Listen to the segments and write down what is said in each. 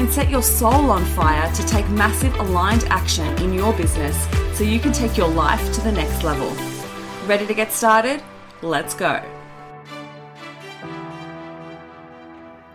and set your soul on fire to take massive aligned action in your business so you can take your life to the next level. Ready to get started? Let's go.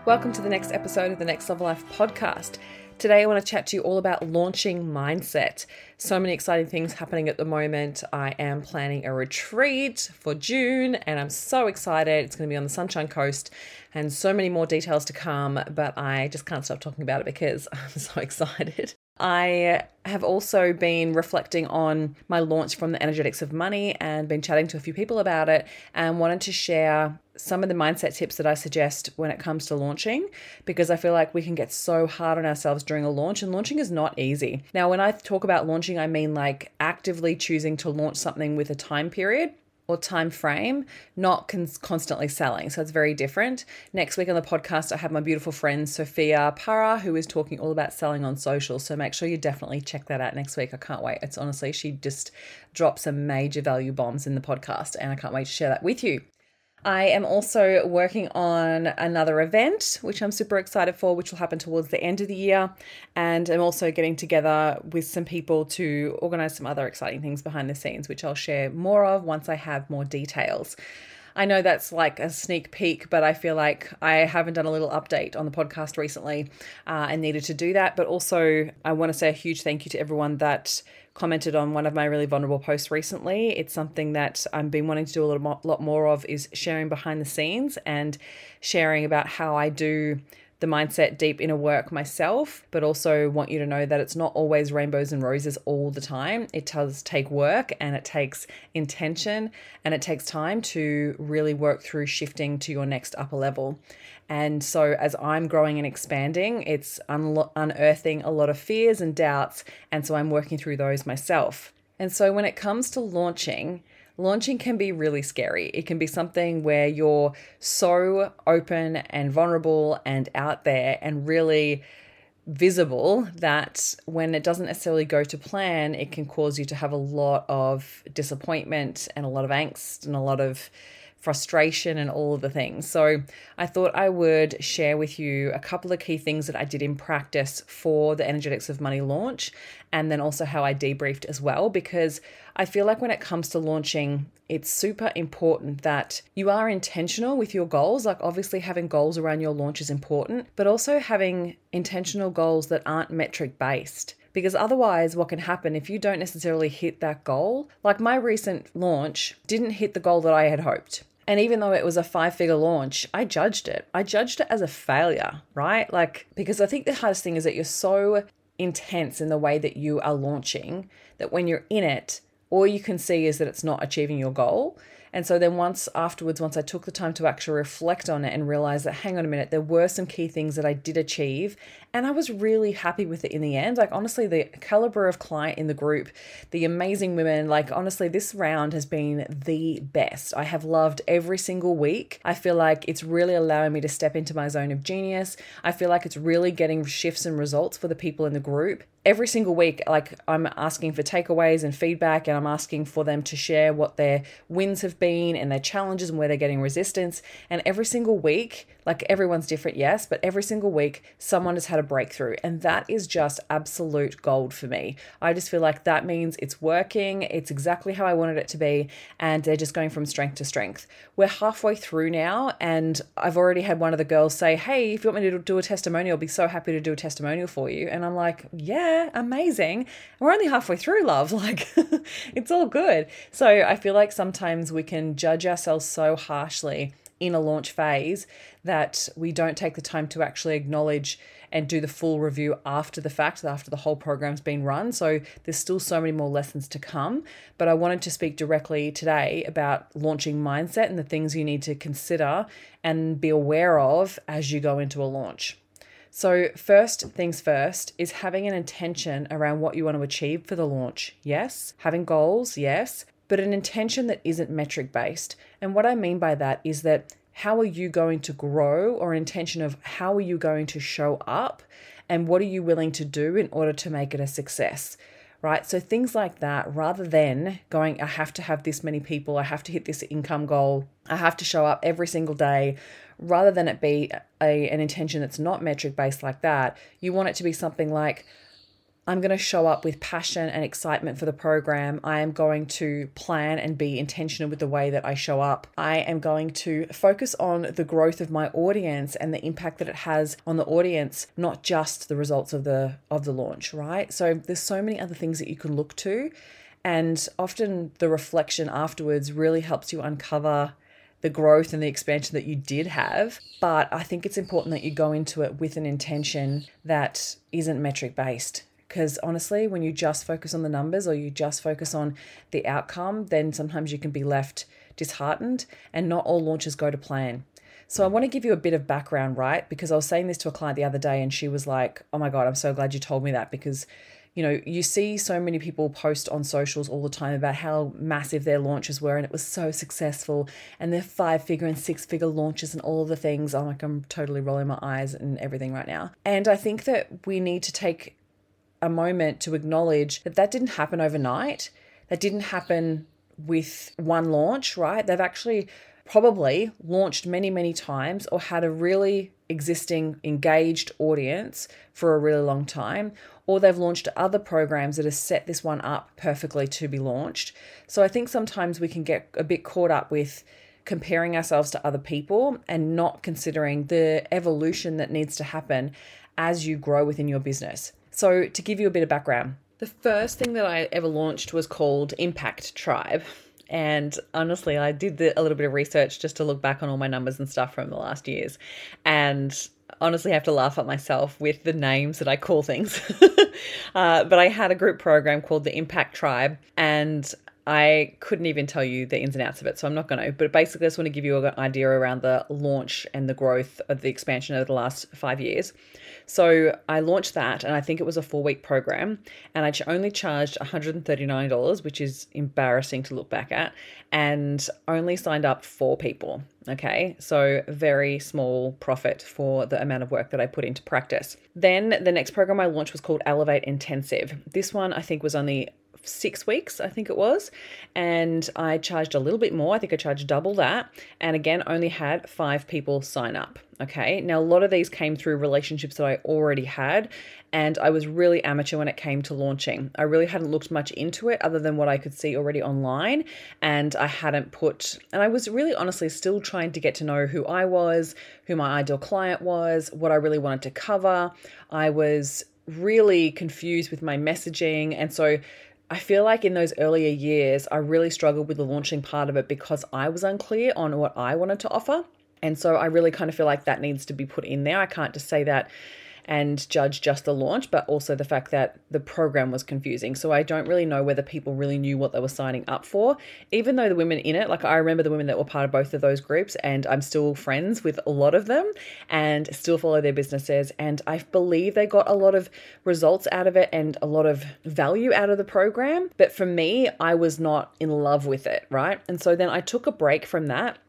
Welcome to the next episode of the Next Level Life podcast. Today, I want to chat to you all about launching mindset. So many exciting things happening at the moment. I am planning a retreat for June and I'm so excited. It's going to be on the Sunshine Coast and so many more details to come, but I just can't stop talking about it because I'm so excited. I have also been reflecting on my launch from the Energetics of Money and been chatting to a few people about it and wanted to share some of the mindset tips that I suggest when it comes to launching because I feel like we can get so hard on ourselves during a launch and launching is not easy. Now, when I talk about launching, I mean like actively choosing to launch something with a time period or time frame, not cons- constantly selling. So it's very different. Next week on the podcast, I have my beautiful friend Sophia Para, who is talking all about selling on social. So make sure you definitely check that out next week. I can't wait. It's honestly, she just dropped some major value bombs in the podcast, and I can't wait to share that with you. I am also working on another event, which I'm super excited for, which will happen towards the end of the year. And I'm also getting together with some people to organize some other exciting things behind the scenes, which I'll share more of once I have more details. I know that's like a sneak peek, but I feel like I haven't done a little update on the podcast recently uh, and needed to do that. But also, I want to say a huge thank you to everyone that commented on one of my really vulnerable posts recently. It's something that I've been wanting to do a little lot more of is sharing behind the scenes and sharing about how I do the mindset deep inner work myself, but also want you to know that it's not always rainbows and roses all the time. It does take work and it takes intention and it takes time to really work through shifting to your next upper level. And so, as I'm growing and expanding, it's un- unearthing a lot of fears and doubts. And so, I'm working through those myself. And so, when it comes to launching, launching can be really scary. It can be something where you're so open and vulnerable and out there and really visible that when it doesn't necessarily go to plan, it can cause you to have a lot of disappointment and a lot of angst and a lot of frustration and all of the things. So, I thought I would share with you a couple of key things that I did in practice for the Energetics of Money launch, and then also how I debriefed as well, because I feel like when it comes to launching, it's super important that you are intentional with your goals. Like, obviously, having goals around your launch is important, but also having intentional goals that aren't metric based because otherwise what can happen if you don't necessarily hit that goal like my recent launch didn't hit the goal that i had hoped and even though it was a five figure launch, I judged it. I judged it as a failure, right? Like, because I think the hardest thing is that you're so intense in the way that you are launching that when you're in it, all you can see is that it's not achieving your goal. And so then once afterwards, once I took the time to actually reflect on it and realize that, hang on a minute, there were some key things that I did achieve. And I was really happy with it in the end. Like, honestly, the caliber of client in the group, the amazing women, like, honestly, this round has been the best. I have loved every single week. I feel like it's really allowing me to step into my zone of genius. I feel like it's really getting shifts and results for the people in the group every single week, like I'm asking for takeaways and feedback, and I'm asking for them to share what their wins have been and their challenges and where they're getting resistance. And every single week, like everyone's different, yes, but every single week, someone has had a breakthrough. And that is just absolute gold for me. I just feel like that means it's working, it's exactly how I wanted it to be, and they're just going from strength to strength. We're halfway through now, and I've already had one of the girls say, Hey, if you want me to do a testimonial, I'll be so happy to do a testimonial for you. And I'm like, Yeah amazing. We're only halfway through, love. Like, it's all good. So I feel like sometimes we can judge ourselves so harshly in a launch phase that we don't take the time to actually acknowledge and do the full review after the fact, after the whole program's been run. So there's still so many more lessons to come. But I wanted to speak directly today about launching mindset and the things you need to consider and be aware of as you go into a launch. So, first things first is having an intention around what you want to achieve for the launch. Yes. Having goals, yes, but an intention that isn't metric based. And what I mean by that is that how are you going to grow, or an intention of how are you going to show up, and what are you willing to do in order to make it a success? Right. So things like that, rather than going, I have to have this many people, I have to hit this income goal, I have to show up every single day, rather than it be a, an intention that's not metric based like that, you want it to be something like, I'm going to show up with passion and excitement for the program. I am going to plan and be intentional with the way that I show up. I am going to focus on the growth of my audience and the impact that it has on the audience, not just the results of the of the launch, right? So there's so many other things that you can look to and often the reflection afterwards really helps you uncover the growth and the expansion that you did have. But I think it's important that you go into it with an intention that isn't metric based because honestly, when you just focus on the numbers or you just focus on the outcome, then sometimes you can be left disheartened and not all launches go to plan. So I want to give you a bit of background, right? Because I was saying this to a client the other day and she was like, "Oh my god, I'm so glad you told me that because you know, you see so many people post on socials all the time about how massive their launches were and it was so successful and their five figure and six figure launches and all the things. I'm like, I'm totally rolling my eyes and everything right now. And I think that we need to take a moment to acknowledge that that didn't happen overnight. That didn't happen with one launch, right? They've actually probably launched many, many times or had a really existing engaged audience for a really long time, or they've launched other programs that have set this one up perfectly to be launched. So I think sometimes we can get a bit caught up with comparing ourselves to other people and not considering the evolution that needs to happen as you grow within your business. So, to give you a bit of background, the first thing that I ever launched was called Impact Tribe. And honestly, I did the, a little bit of research just to look back on all my numbers and stuff from the last years. And honestly have to laugh at myself with the names that I call things. uh, but I had a group program called the Impact Tribe, and I couldn't even tell you the ins and outs of it, so I'm not going to. But basically, I just want to give you an idea around the launch and the growth of the expansion over the last five years. So I launched that, and I think it was a four week program, and I only charged $139, which is embarrassing to look back at, and only signed up four people. Okay, so very small profit for the amount of work that I put into practice. Then the next program I launched was called Elevate Intensive. This one I think was only six weeks, I think it was. And I charged a little bit more. I think I charged double that. And again, only had five people sign up. Okay. Now, a lot of these came through relationships that I already had. And I was really amateur when it came to launching. I really hadn't looked much into it other than what I could see already online. And I hadn't put, and I was really honestly still trying to get to know who I was, who my ideal client was, what I really wanted to cover. I was really confused with my messaging. And so I feel like in those earlier years, I really struggled with the launching part of it because I was unclear on what I wanted to offer. And so I really kind of feel like that needs to be put in there. I can't just say that and judge just the launch, but also the fact that the program was confusing. So I don't really know whether people really knew what they were signing up for, even though the women in it, like I remember the women that were part of both of those groups, and I'm still friends with a lot of them and still follow their businesses. And I believe they got a lot of results out of it and a lot of value out of the program. But for me, I was not in love with it, right? And so then I took a break from that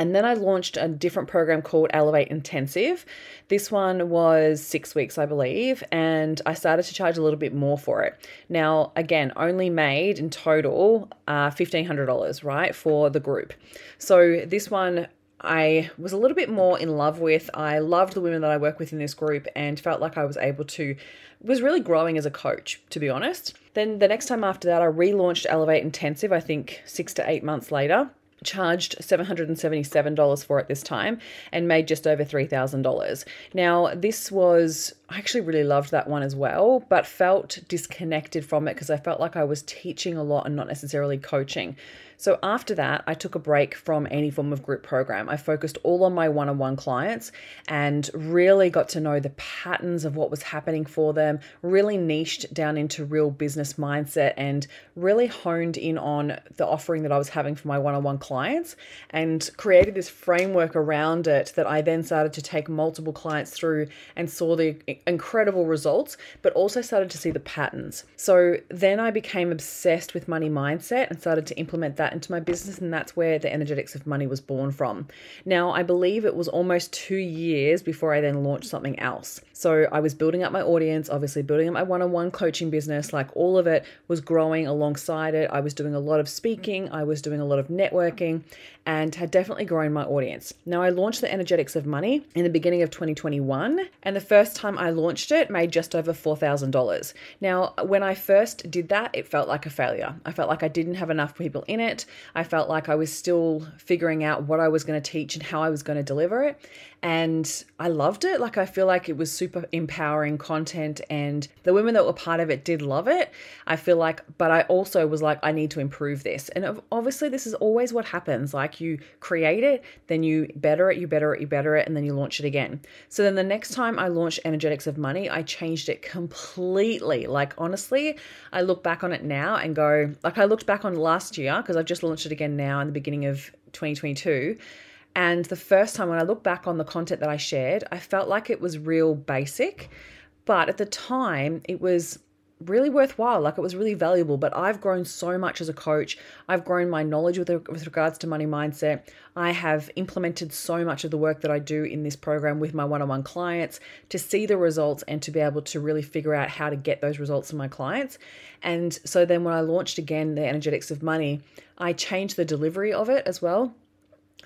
and then I launched a different program called Elevate Intensive. This one was six weeks, I believe, and I started to charge a little bit more for it. Now, again, only made in total uh, $1,500, right, for the group. So this one I was a little bit more in love with. I loved the women that I work with in this group and felt like I was able to was really growing as a coach, to be honest. Then the next time after that, I relaunched Elevate Intensive, I think 6 to 8 months later charged $777 for it this time and made just over $3,000. Now, this was I actually really loved that one as well, but felt disconnected from it because I felt like I was teaching a lot and not necessarily coaching. So after that, I took a break from any form of group program. I focused all on my one on one clients and really got to know the patterns of what was happening for them, really niched down into real business mindset and really honed in on the offering that I was having for my one on one clients and created this framework around it that I then started to take multiple clients through and saw the incredible results, but also started to see the patterns. So then I became obsessed with money mindset and started to implement that that into my business, and that's where the energetics of money was born from. Now, I believe it was almost two years before I then launched something else. So I was building up my audience, obviously building up my one on one coaching business, like all of it was growing alongside it. I was doing a lot of speaking, I was doing a lot of networking, and had definitely grown my audience. Now, I launched the Energetics of Money in the beginning of 2021, and the first time I launched it made just over $4,000. Now, when I first did that, it felt like a failure. I felt like I didn't have enough people in it. I felt like I was still figuring out what I was going to teach and how I was going to deliver it. And I loved it. Like, I feel like it was super empowering content, and the women that were part of it did love it. I feel like, but I also was like, I need to improve this. And obviously, this is always what happens. Like, you create it, then you better it, you better it, you better it, and then you launch it again. So then the next time I launched Energetics of Money, I changed it completely. Like, honestly, I look back on it now and go, like, I looked back on last year because I've just launched it again now in the beginning of 2022 and the first time when I look back on the content that I shared, I felt like it was real basic. But at the time, it was really worthwhile. Like it was really valuable. But I've grown so much as a coach. I've grown my knowledge with, with regards to money mindset. I have implemented so much of the work that I do in this program with my one on one clients to see the results and to be able to really figure out how to get those results in my clients. And so then when I launched again the energetics of money, I changed the delivery of it as well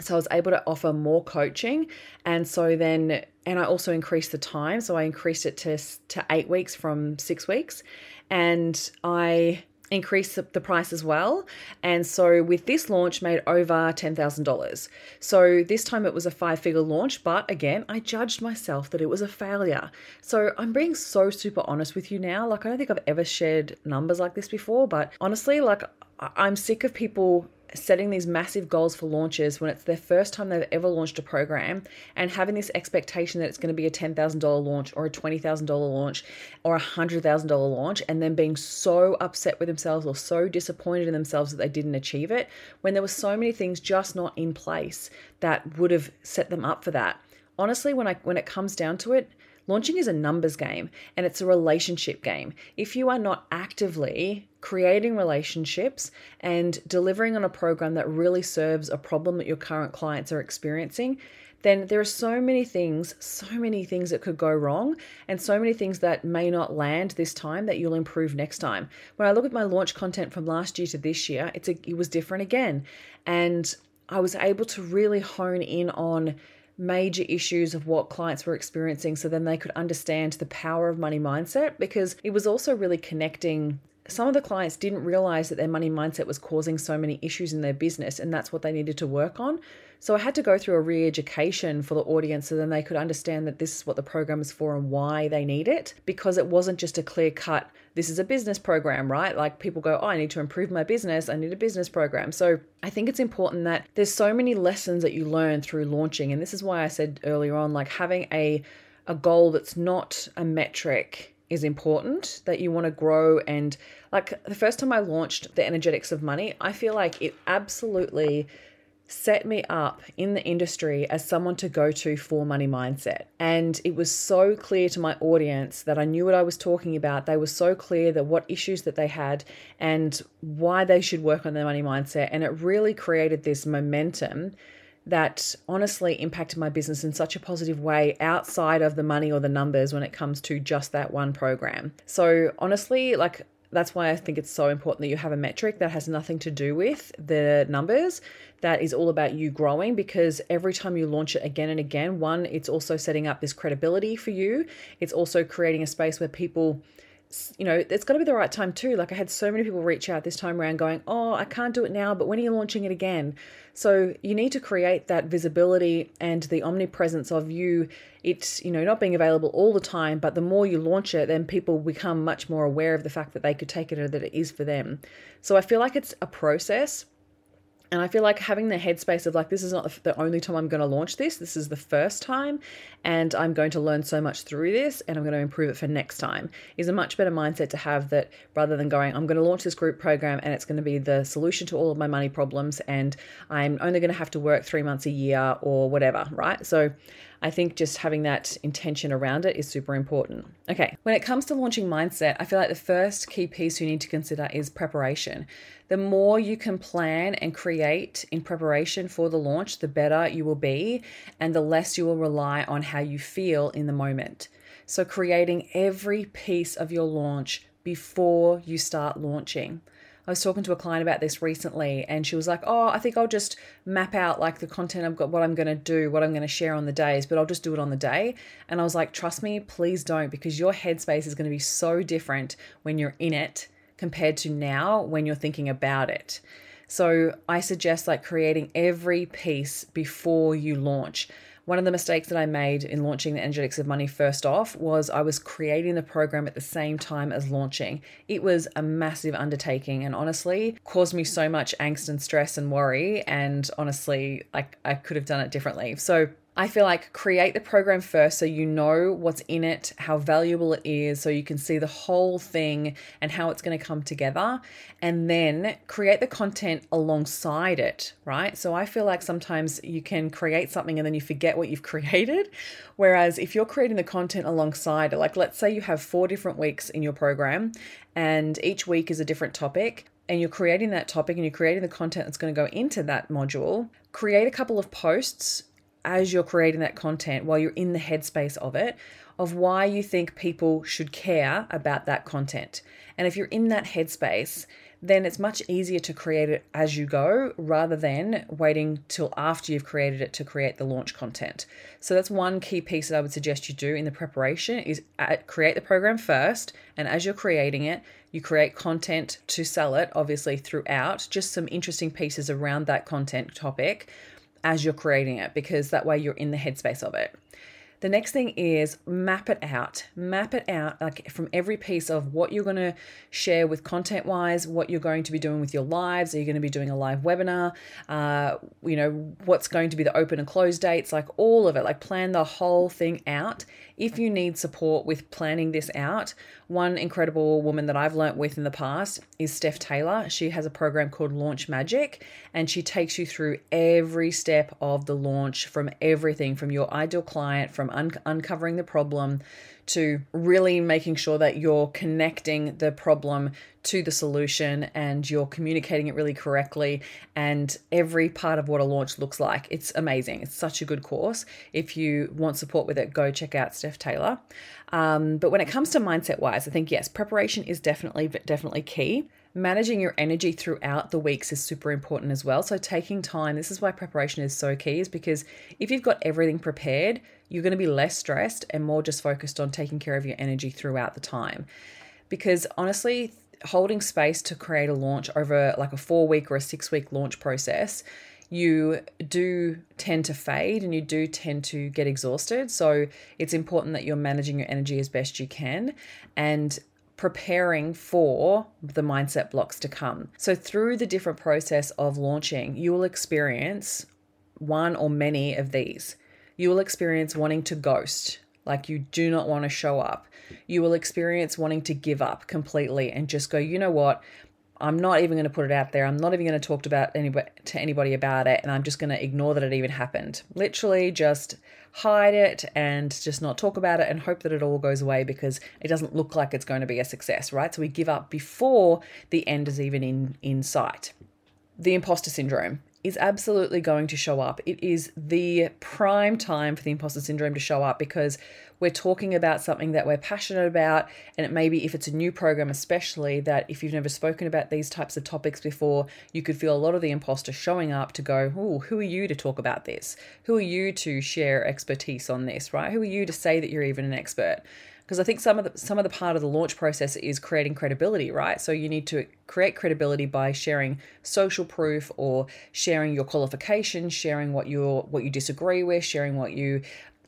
so I was able to offer more coaching and so then and I also increased the time. So I increased it to to 8 weeks from 6 weeks and I increased the price as well. And so with this launch made over $10,000 so this time it was a five figure launch but again I judged myself that it was a failure. So I'm being so super honest with you now. Like I don't think I've ever shared numbers like this before but honestly like I'm sick of people setting these massive goals for launches when it's their first time they've ever launched a program and having this expectation that it's going to be a $10,000 launch or a $20,000 launch or a $100,000 launch and then being so upset with themselves or so disappointed in themselves that they didn't achieve it when there were so many things just not in place that would have set them up for that. Honestly, when I when it comes down to it, Launching is a numbers game and it's a relationship game. If you are not actively creating relationships and delivering on a program that really serves a problem that your current clients are experiencing, then there are so many things, so many things that could go wrong, and so many things that may not land this time that you'll improve next time. When I look at my launch content from last year to this year, it's a, it was different again, and I was able to really hone in on major issues of what clients were experiencing so then they could understand the power of money mindset because it was also really connecting some of the clients didn't realize that their money mindset was causing so many issues in their business and that's what they needed to work on. So I had to go through a re-education for the audience so then they could understand that this is what the program is for and why they need it because it wasn't just a clear cut this is a business program, right? Like people go, "Oh, I need to improve my business. I need a business program." So, I think it's important that there's so many lessons that you learn through launching and this is why I said earlier on like having a a goal that's not a metric is important that you want to grow and like the first time I launched the energetics of money I feel like it absolutely set me up in the industry as someone to go to for money mindset. And it was so clear to my audience that I knew what I was talking about. They were so clear that what issues that they had and why they should work on their money mindset. And it really created this momentum that honestly impacted my business in such a positive way outside of the money or the numbers when it comes to just that one program. So, honestly, like that's why I think it's so important that you have a metric that has nothing to do with the numbers, that is all about you growing because every time you launch it again and again, one, it's also setting up this credibility for you. It's also creating a space where people you know, it's got to be the right time too. Like I had so many people reach out this time around going, "Oh, I can't do it now, but when are you launching it again?" So you need to create that visibility and the omnipresence of you. It's you know not being available all the time, but the more you launch it, then people become much more aware of the fact that they could take it or that it is for them. So I feel like it's a process and I feel like having the headspace of like, this is not the only time I'm going to launch this. This is the first time, and I'm going to learn so much through this, and I'm going to improve it for next time is a much better mindset to have that rather than going, I'm going to launch this group program and it's going to be the solution to all of my money problems, and I'm only going to have to work three months a year or whatever, right? So I think just having that intention around it is super important. Okay, when it comes to launching mindset, I feel like the first key piece you need to consider is preparation. The more you can plan and create in preparation for the launch, the better you will be, and the less you will rely on how you feel in the moment. So, creating every piece of your launch before you start launching. I was talking to a client about this recently, and she was like, "Oh, I think I'll just map out like the content I've got, what I'm going to do, what I'm going to share on the days, but I'll just do it on the day." And I was like, "Trust me, please don't, because your headspace is going to be so different when you're in it compared to now when you're thinking about it." So I suggest like creating every piece before you launch. One of the mistakes that I made in launching the Energetics of Money first off was I was creating the program at the same time as launching. It was a massive undertaking and honestly caused me so much angst and stress and worry. And honestly, like I could have done it differently. So I feel like create the program first so you know what's in it, how valuable it is, so you can see the whole thing and how it's going to come together. And then create the content alongside it, right? So I feel like sometimes you can create something and then you forget what you've created. Whereas if you're creating the content alongside it, like let's say you have four different weeks in your program and each week is a different topic, and you're creating that topic and you're creating the content that's going to go into that module, create a couple of posts as you're creating that content while you're in the headspace of it of why you think people should care about that content. And if you're in that headspace, then it's much easier to create it as you go rather than waiting till after you've created it to create the launch content. So that's one key piece that I would suggest you do in the preparation is uh, create the program first and as you're creating it, you create content to sell it obviously throughout, just some interesting pieces around that content topic as you're creating it because that way you're in the headspace of it. The next thing is map it out. Map it out like from every piece of what you're going to share with content wise, what you're going to be doing with your lives. Are you going to be doing a live webinar? Uh, you know, what's going to be the open and close dates, like all of it. Like plan the whole thing out. If you need support with planning this out, one incredible woman that I've learnt with in the past is Steph Taylor. She has a program called Launch Magic, and she takes you through every step of the launch from everything from your ideal client, from un- uncovering the problem to really making sure that you're connecting the problem to the solution and you're communicating it really correctly and every part of what a launch looks like. It's amazing. It's such a good course. If you want support with it, go check out Steph Taylor. Um, but when it comes to mindset wise, I think yes, preparation is definitely definitely key. Managing your energy throughout the weeks is super important as well. So taking time, this is why preparation is so key, is because if you've got everything prepared, you're going to be less stressed and more just focused on taking care of your energy throughout the time. Because honestly, holding space to create a launch over like a four week or a six week launch process you do tend to fade and you do tend to get exhausted. So it's important that you're managing your energy as best you can and preparing for the mindset blocks to come. So through the different process of launching, you will experience one or many of these. You will experience wanting to ghost, like you do not want to show up. You will experience wanting to give up completely and just go, you know what? I'm not even going to put it out there. I'm not even going to talk about anybody to anybody about it, and I'm just going to ignore that it even happened. Literally, just hide it and just not talk about it and hope that it all goes away because it doesn't look like it's going to be a success, right? So we give up before the end is even in in sight. The imposter syndrome is absolutely going to show up. It is the prime time for the imposter syndrome to show up because we're talking about something that we're passionate about. And it may be, if it's a new program, especially, that if you've never spoken about these types of topics before, you could feel a lot of the imposter showing up to go, Oh, who are you to talk about this? Who are you to share expertise on this, right? Who are you to say that you're even an expert? Because I think some of the some of the part of the launch process is creating credibility, right? So you need to create credibility by sharing social proof or sharing your qualifications, sharing what you what you disagree with, sharing what you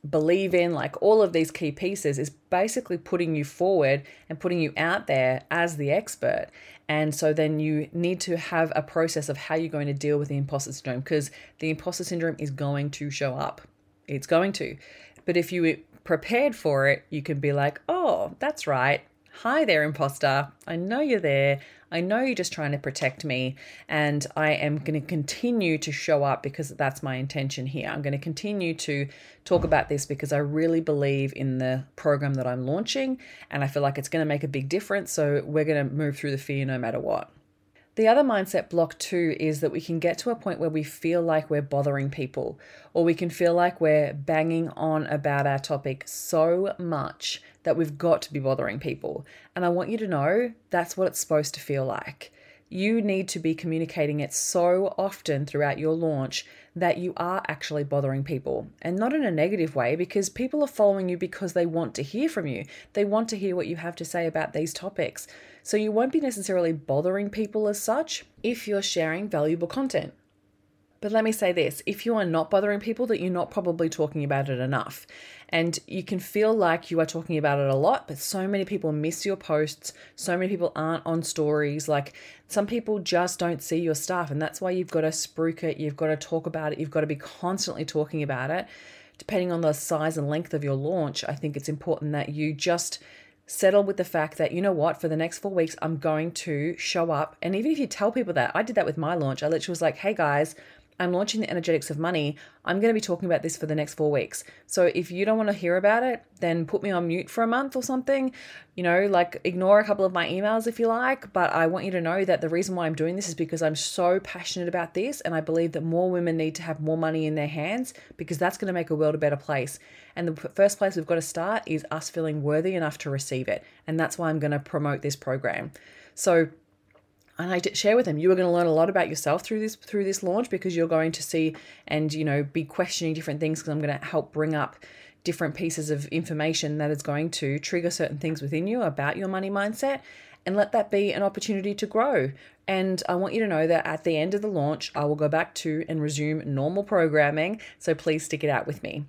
believe in, like all of these key pieces is basically putting you forward and putting you out there as the expert. And so then you need to have a process of how you're going to deal with the imposter syndrome because the imposter syndrome is going to show up. It's going to. But if you prepared for it, you can be like, oh, that's right. Hi there, imposter. I know you're there. I know you're just trying to protect me, and I am going to continue to show up because that's my intention here. I'm going to continue to talk about this because I really believe in the program that I'm launching, and I feel like it's going to make a big difference. So we're going to move through the fear no matter what. The other mindset block, too, is that we can get to a point where we feel like we're bothering people, or we can feel like we're banging on about our topic so much that we've got to be bothering people. And I want you to know that's what it's supposed to feel like. You need to be communicating it so often throughout your launch that you are actually bothering people and not in a negative way because people are following you because they want to hear from you. They want to hear what you have to say about these topics. So you won't be necessarily bothering people as such if you're sharing valuable content. But let me say this if you are not bothering people, that you're not probably talking about it enough. And you can feel like you are talking about it a lot, but so many people miss your posts. So many people aren't on stories. Like some people just don't see your stuff. And that's why you've got to spruik it. You've got to talk about it. You've got to be constantly talking about it. Depending on the size and length of your launch, I think it's important that you just settle with the fact that, you know what, for the next four weeks, I'm going to show up. And even if you tell people that, I did that with my launch. I literally was like, hey guys, I'm launching the energetics of money. I'm going to be talking about this for the next four weeks. So if you don't want to hear about it, then put me on mute for a month or something. You know, like ignore a couple of my emails if you like. But I want you to know that the reason why I'm doing this is because I'm so passionate about this. And I believe that more women need to have more money in their hands because that's going to make a world a better place. And the first place we've got to start is us feeling worthy enough to receive it. And that's why I'm going to promote this program. So, and I share with them you are going to learn a lot about yourself through this through this launch because you're going to see and you know be questioning different things because I'm going to help bring up different pieces of information that is going to trigger certain things within you about your money mindset and let that be an opportunity to grow. And I want you to know that at the end of the launch, I will go back to and resume normal programming. So please stick it out with me.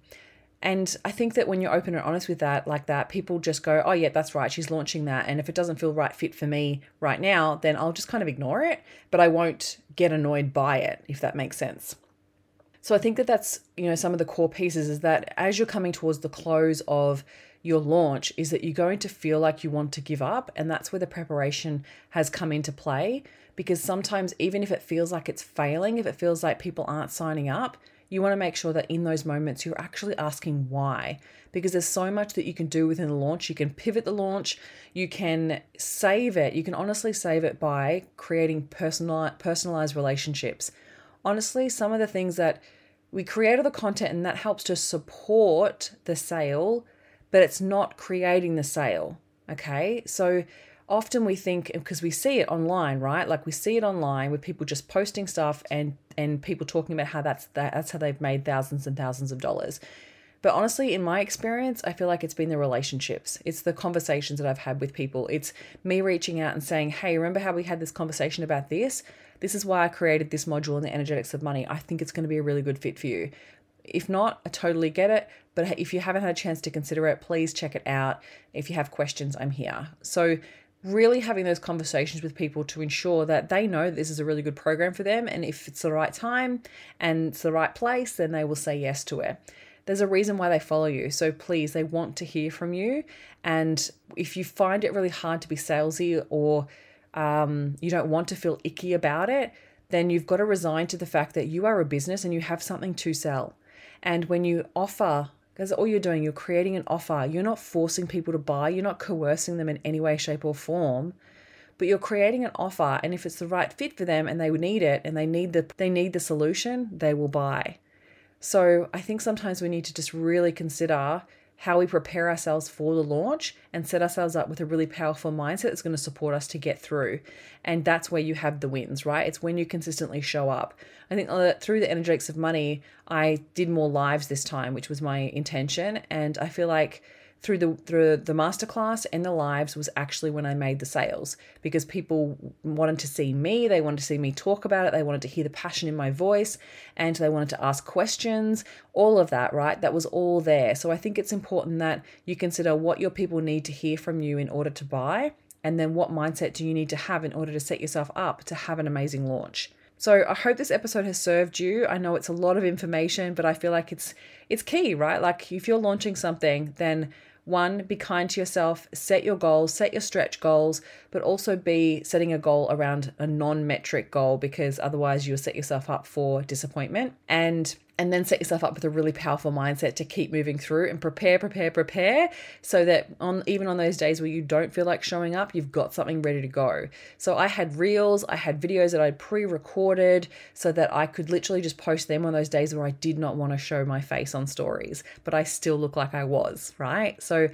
And I think that when you're open and honest with that, like that, people just go, oh, yeah, that's right. She's launching that. And if it doesn't feel right fit for me right now, then I'll just kind of ignore it, but I won't get annoyed by it, if that makes sense. So I think that that's, you know, some of the core pieces is that as you're coming towards the close of your launch, is that you're going to feel like you want to give up. And that's where the preparation has come into play. Because sometimes, even if it feels like it's failing, if it feels like people aren't signing up, you want to make sure that in those moments you're actually asking why because there's so much that you can do within the launch. You can pivot the launch, you can save it. You can honestly save it by creating personal personalized relationships. Honestly, some of the things that we create all the content and that helps to support the sale, but it's not creating the sale. Okay? So often we think because we see it online, right? Like we see it online with people just posting stuff and and people talking about how that's that, that's how they've made thousands and thousands of dollars. But honestly, in my experience, I feel like it's been the relationships. It's the conversations that I've had with people. It's me reaching out and saying, "Hey, remember how we had this conversation about this? This is why I created this module in the energetics of money. I think it's going to be a really good fit for you." If not, I totally get it. But if you haven't had a chance to consider it, please check it out. If you have questions, I'm here. So really having those conversations with people to ensure that they know that this is a really good program for them. And if it's the right time and it's the right place, then they will say yes to it. There's a reason why they follow you. So please, they want to hear from you. And if you find it really hard to be salesy or um, you don't want to feel icky about it, then you've got to resign to the fact that you are a business and you have something to sell. And when you offer because all you're doing, you're creating an offer. You're not forcing people to buy, you're not coercing them in any way, shape, or form. But you're creating an offer, and if it's the right fit for them and they need it and they need the they need the solution, they will buy. So I think sometimes we need to just really consider how we prepare ourselves for the launch and set ourselves up with a really powerful mindset that's going to support us to get through. And that's where you have the wins, right? It's when you consistently show up. I think uh, through the energetics of money, I did more lives this time, which was my intention. And I feel like through the through the masterclass and the lives was actually when I made the sales because people wanted to see me, they wanted to see me talk about it, they wanted to hear the passion in my voice, and they wanted to ask questions, all of that, right? That was all there. So I think it's important that you consider what your people need to hear from you in order to buy, and then what mindset do you need to have in order to set yourself up to have an amazing launch. So I hope this episode has served you. I know it's a lot of information, but I feel like it's it's key, right? Like if you're launching something, then one, be kind to yourself, set your goals, set your stretch goals, but also be setting a goal around a non-metric goal because otherwise you'll set yourself up for disappointment. And and then set yourself up with a really powerful mindset to keep moving through and prepare, prepare, prepare so that on even on those days where you don't feel like showing up, you've got something ready to go. So I had reels, I had videos that I'd pre-recorded so that I could literally just post them on those days where I did not want to show my face on stories, but I still look like I was, right? So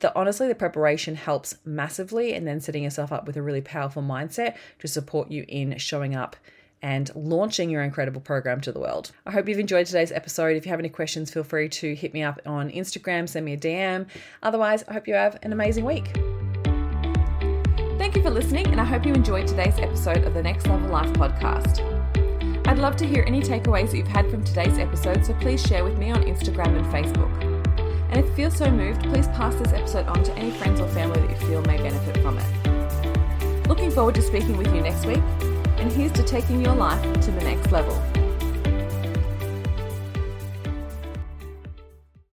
the honestly the preparation helps massively and then setting yourself up with a really powerful mindset to support you in showing up and launching your incredible program to the world. I hope you've enjoyed today's episode. If you have any questions, feel free to hit me up on Instagram, send me a DM. Otherwise, I hope you have an amazing week. Thank you for listening, and I hope you enjoyed today's episode of the Next Level Life podcast. I'd love to hear any takeaways that you've had from today's episode, so please share with me on Instagram and Facebook. And if you feel so moved, please pass this episode on to any friends or family that you feel may benefit from it. Looking forward to speaking with you next week and here's to taking your life to the next level.